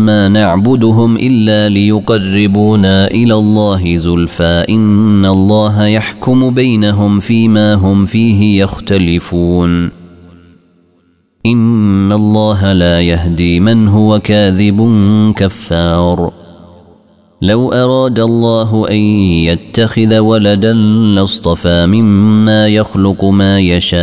ما نعبدهم الا ليقربونا إلى الله زلفى ان الله يحكم بينهم فيما هم فيه يختلفون ان الله لا يهدي من هو كاذب كفار لو اراد الله ان يتخذ ولدا لاصطفى مما يخلق ما يشاء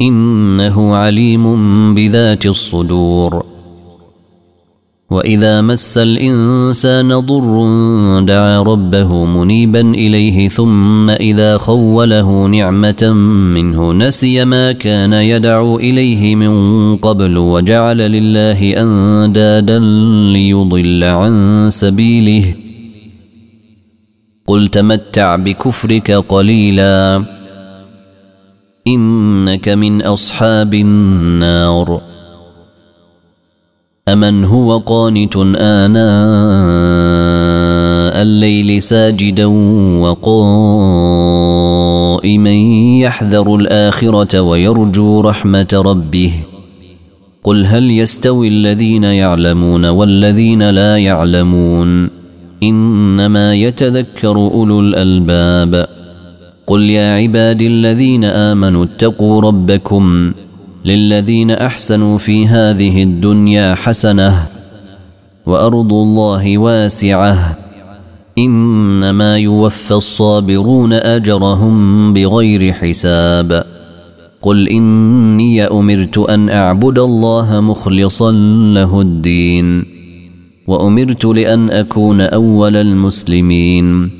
إنه عليم بذات الصدور. وإذا مس الإنسان ضر دعا ربه منيبا إليه ثم إذا خوله نعمة منه نسي ما كان يدعو إليه من قبل وجعل لله أندادا ليضل عن سبيله. قل تمتع بكفرك قليلا. إنك من أصحاب النار. أمن هو قانت آناء الليل ساجدا وقائما يحذر الآخرة ويرجو رحمة ربه. قل هل يستوي الذين يعلمون والذين لا يعلمون؟ إنما يتذكر أولو الألباب. قل يا عبادي الذين آمنوا اتقوا ربكم للذين احسنوا في هذه الدنيا حسنه وارض الله واسعه انما يوفى الصابرون اجرهم بغير حساب قل اني امرت ان اعبد الله مخلصا له الدين وامرت لأن اكون اول المسلمين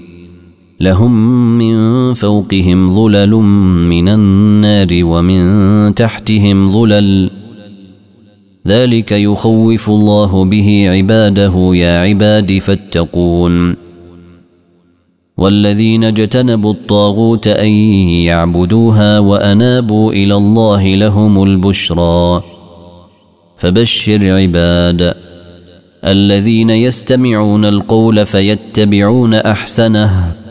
لهم من فوقهم ظلل من النار ومن تحتهم ظلل. ذلك يخوف الله به عباده يا عباد فاتقون. والذين اجتنبوا الطاغوت أن يعبدوها وأنابوا إلى الله لهم البشرى. فبشر عباد الذين يستمعون القول فيتبعون أحسنه.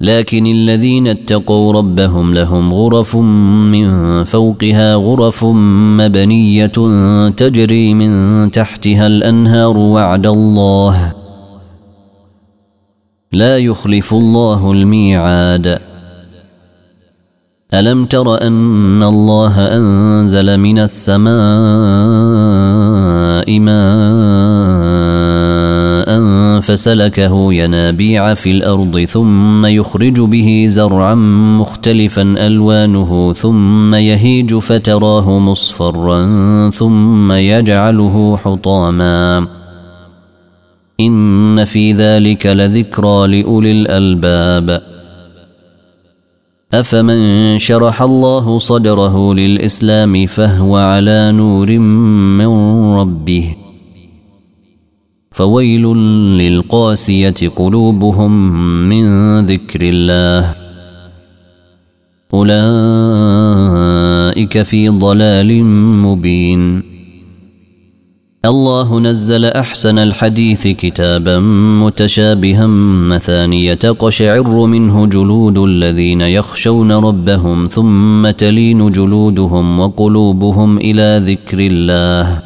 لكن الذين اتقوا ربهم لهم غرف من فوقها غرف مبنية تجري من تحتها الأنهار وعد الله. لا يخلف الله الميعاد. ألم تر أن الله أنزل من السماء ماء فسلكه ينابيع في الأرض ثم يخرج به زرعا مختلفا ألوانه ثم يهيج فتراه مصفرا ثم يجعله حطاما. إن في ذلك لذكرى لأولي الألباب. أفمن شرح الله صدره للإسلام فهو على نور من ربه. فويل للقاسية قلوبهم من ذكر الله. أولئك في ضلال مبين. الله نزل أحسن الحديث كتابا متشابها مثانية تقشعر منه جلود الذين يخشون ربهم ثم تلين جلودهم وقلوبهم إلى ذكر الله.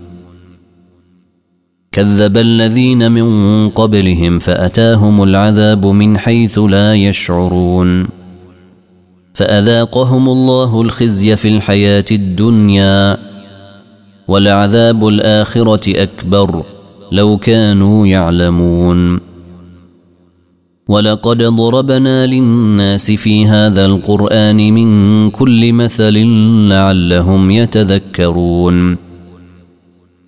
كذب الذين من قبلهم فأتاهم العذاب من حيث لا يشعرون. فأذاقهم الله الخزي في الحياة الدنيا ولعذاب الآخرة أكبر لو كانوا يعلمون. ولقد ضربنا للناس في هذا القرآن من كل مثل لعلهم يتذكرون.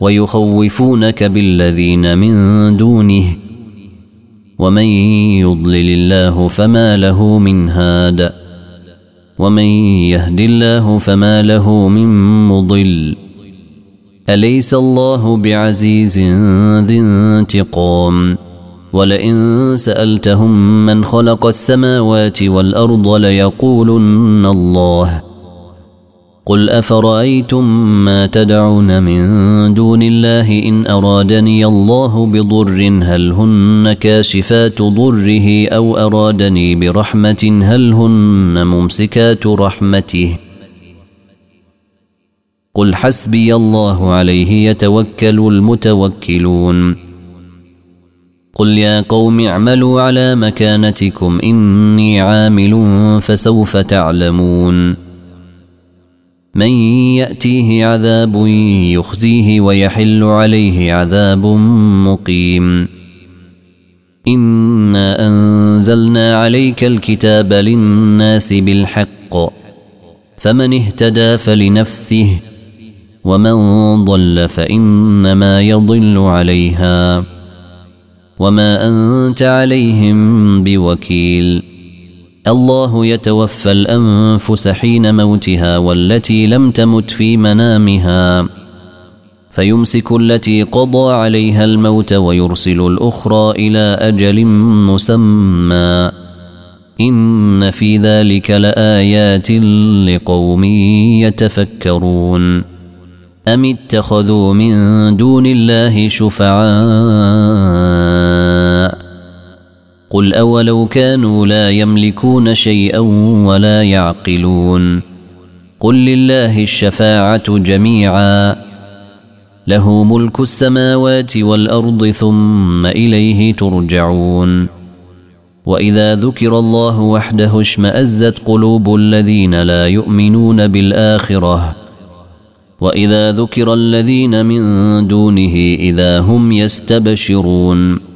ويخوفونك بالذين من دونه ومن يضلل الله فما له من هاد ومن يهد الله فما له من مضل أليس الله بعزيز ذي انتقام ولئن سألتهم من خلق السماوات والأرض ليقولن الله قل افرايتم ما تدعون من دون الله ان ارادني الله بضر هل هن كاشفات ضره أو ارادني برحمه هل هن ممسكات رحمته؟ قل حسبي الله عليه يتوكل المتوكلون. قل يا قوم اعملوا على مكانتكم اني عامل فسوف تعلمون. من يأتيه عذاب يخزيه ويحل عليه عذاب مقيم. إنا أنزلنا عليك الكتاب للناس بالحق فمن اهتدى فلنفسه ومن ضل فإنما يضل عليها وما أنت عليهم بوكيل. الله يتوفى الأنفس حين موتها والتي لم تمت في منامها فيمسك التي قضى عليها الموت ويرسل الأخرى إلى أجل مسمى. إن في ذلك لآيات لقوم يتفكرون. أم اتخذوا من دون الله شفعاء؟ قل اولو كانوا لا يملكون شيئا ولا يعقلون قل لله الشفاعه جميعا له ملك السماوات والارض ثم اليه ترجعون واذا ذكر الله وحده اشمازت قلوب الذين لا يؤمنون بالاخره واذا ذكر الذين من دونه اذا هم يستبشرون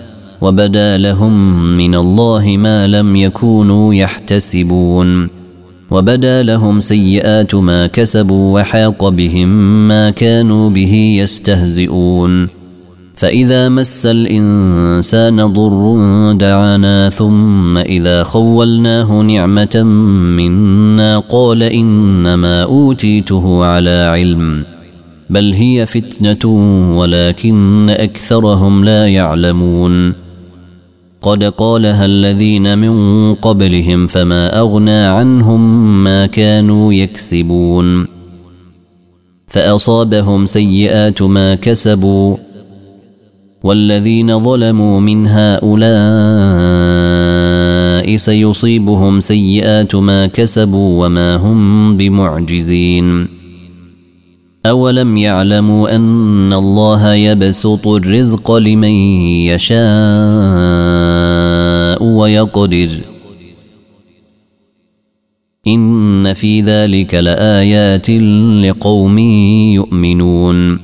وبدا لهم من الله ما لم يكونوا يحتسبون. وبدا لهم سيئات ما كسبوا وحاق بهم ما كانوا به يستهزئون. فإذا مس الإنسان ضر دعانا ثم إذا خولناه نعمة منا قال إنما أوتيته على علم. بل هي فتنة ولكن أكثرهم لا يعلمون. قد قالها الذين من قبلهم فما أغنى عنهم ما كانوا يكسبون. فأصابهم سيئات ما كسبوا. والذين ظلموا من هؤلاء سيصيبهم سيئات ما كسبوا وما هم بمعجزين. أولم يعلموا أن الله يبسط الرزق لمن يشاء؟ ويقدر. إن في ذلك لآيات لقوم يؤمنون.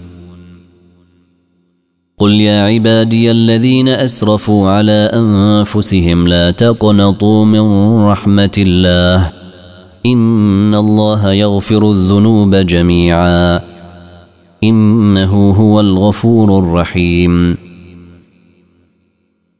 قل يا عبادي الذين أسرفوا على أنفسهم لا تقنطوا من رحمة الله. إن الله يغفر الذنوب جميعا. إنه هو الغفور الرحيم.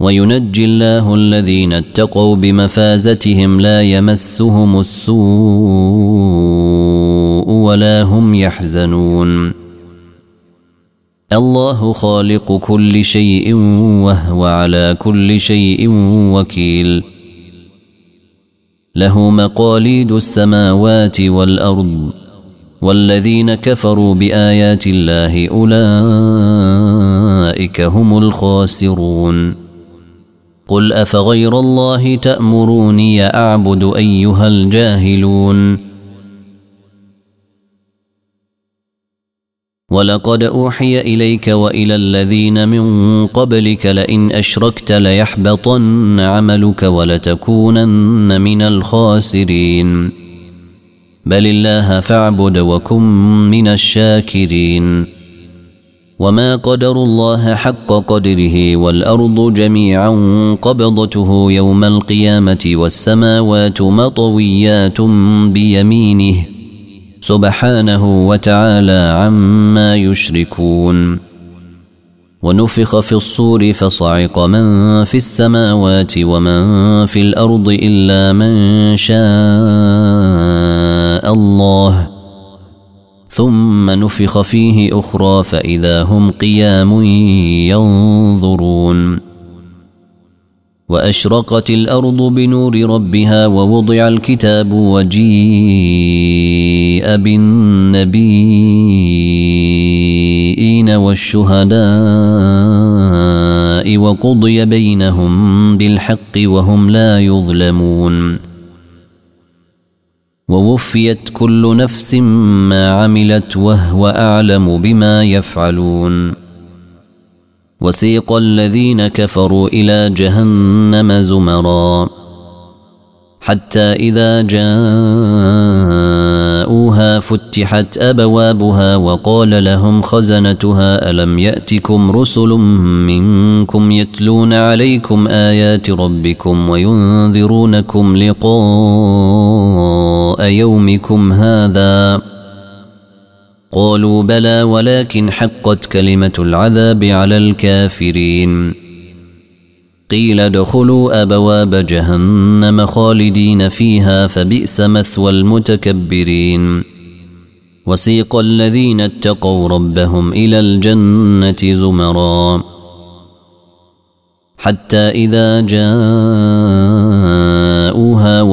وينجي الله الذين اتقوا بمفازتهم لا يمسهم السوء ولا هم يحزنون. الله خالق كل شيء وهو على كل شيء وكيل. له مقاليد السماوات والأرض والذين كفروا بآيات الله أولئك هم الخاسرون. قل افغير الله تامروني اعبد ايها الجاهلون ولقد اوحي اليك والى الذين من قبلك لئن اشركت ليحبطن عملك ولتكونن من الخاسرين بل الله فاعبد وكن من الشاكرين وما قدر الله حق قدره والارض جميعا قبضته يوم القيامه والسماوات مطويات بيمينه سبحانه وتعالى عما يشركون ونفخ في الصور فصعق من في السماوات ومن في الأرض الا من شاء الله ثم نفخ فيه أخرى فإذا هم قيام ينظرون. وأشرقت الأرض بنور ربها ووضع الكتاب وجيء بالنبيين والشهداء وقضي بينهم بالحق وهم لا يظلمون. ووفيت كل نفس ما عملت وهو أعلم بما يفعلون. وسيق الذين كفروا إلى جهنم زمرا. حتى إذا جاءوها فتحت أبوابها وقال لهم خزنتها ألم يأتكم رسل منكم يتلون عليكم آيات ربكم وينذرونكم يومكم هذا. قالوا بلى ولكن حقت كلمة العذاب على الكافرين. قيل ادخلوا أبواب جهنم خالدين فيها فبئس مثوى المتكبرين. وسيق الذين اتقوا ربهم إلى الجنة زمرا. حتى إذا جاءوا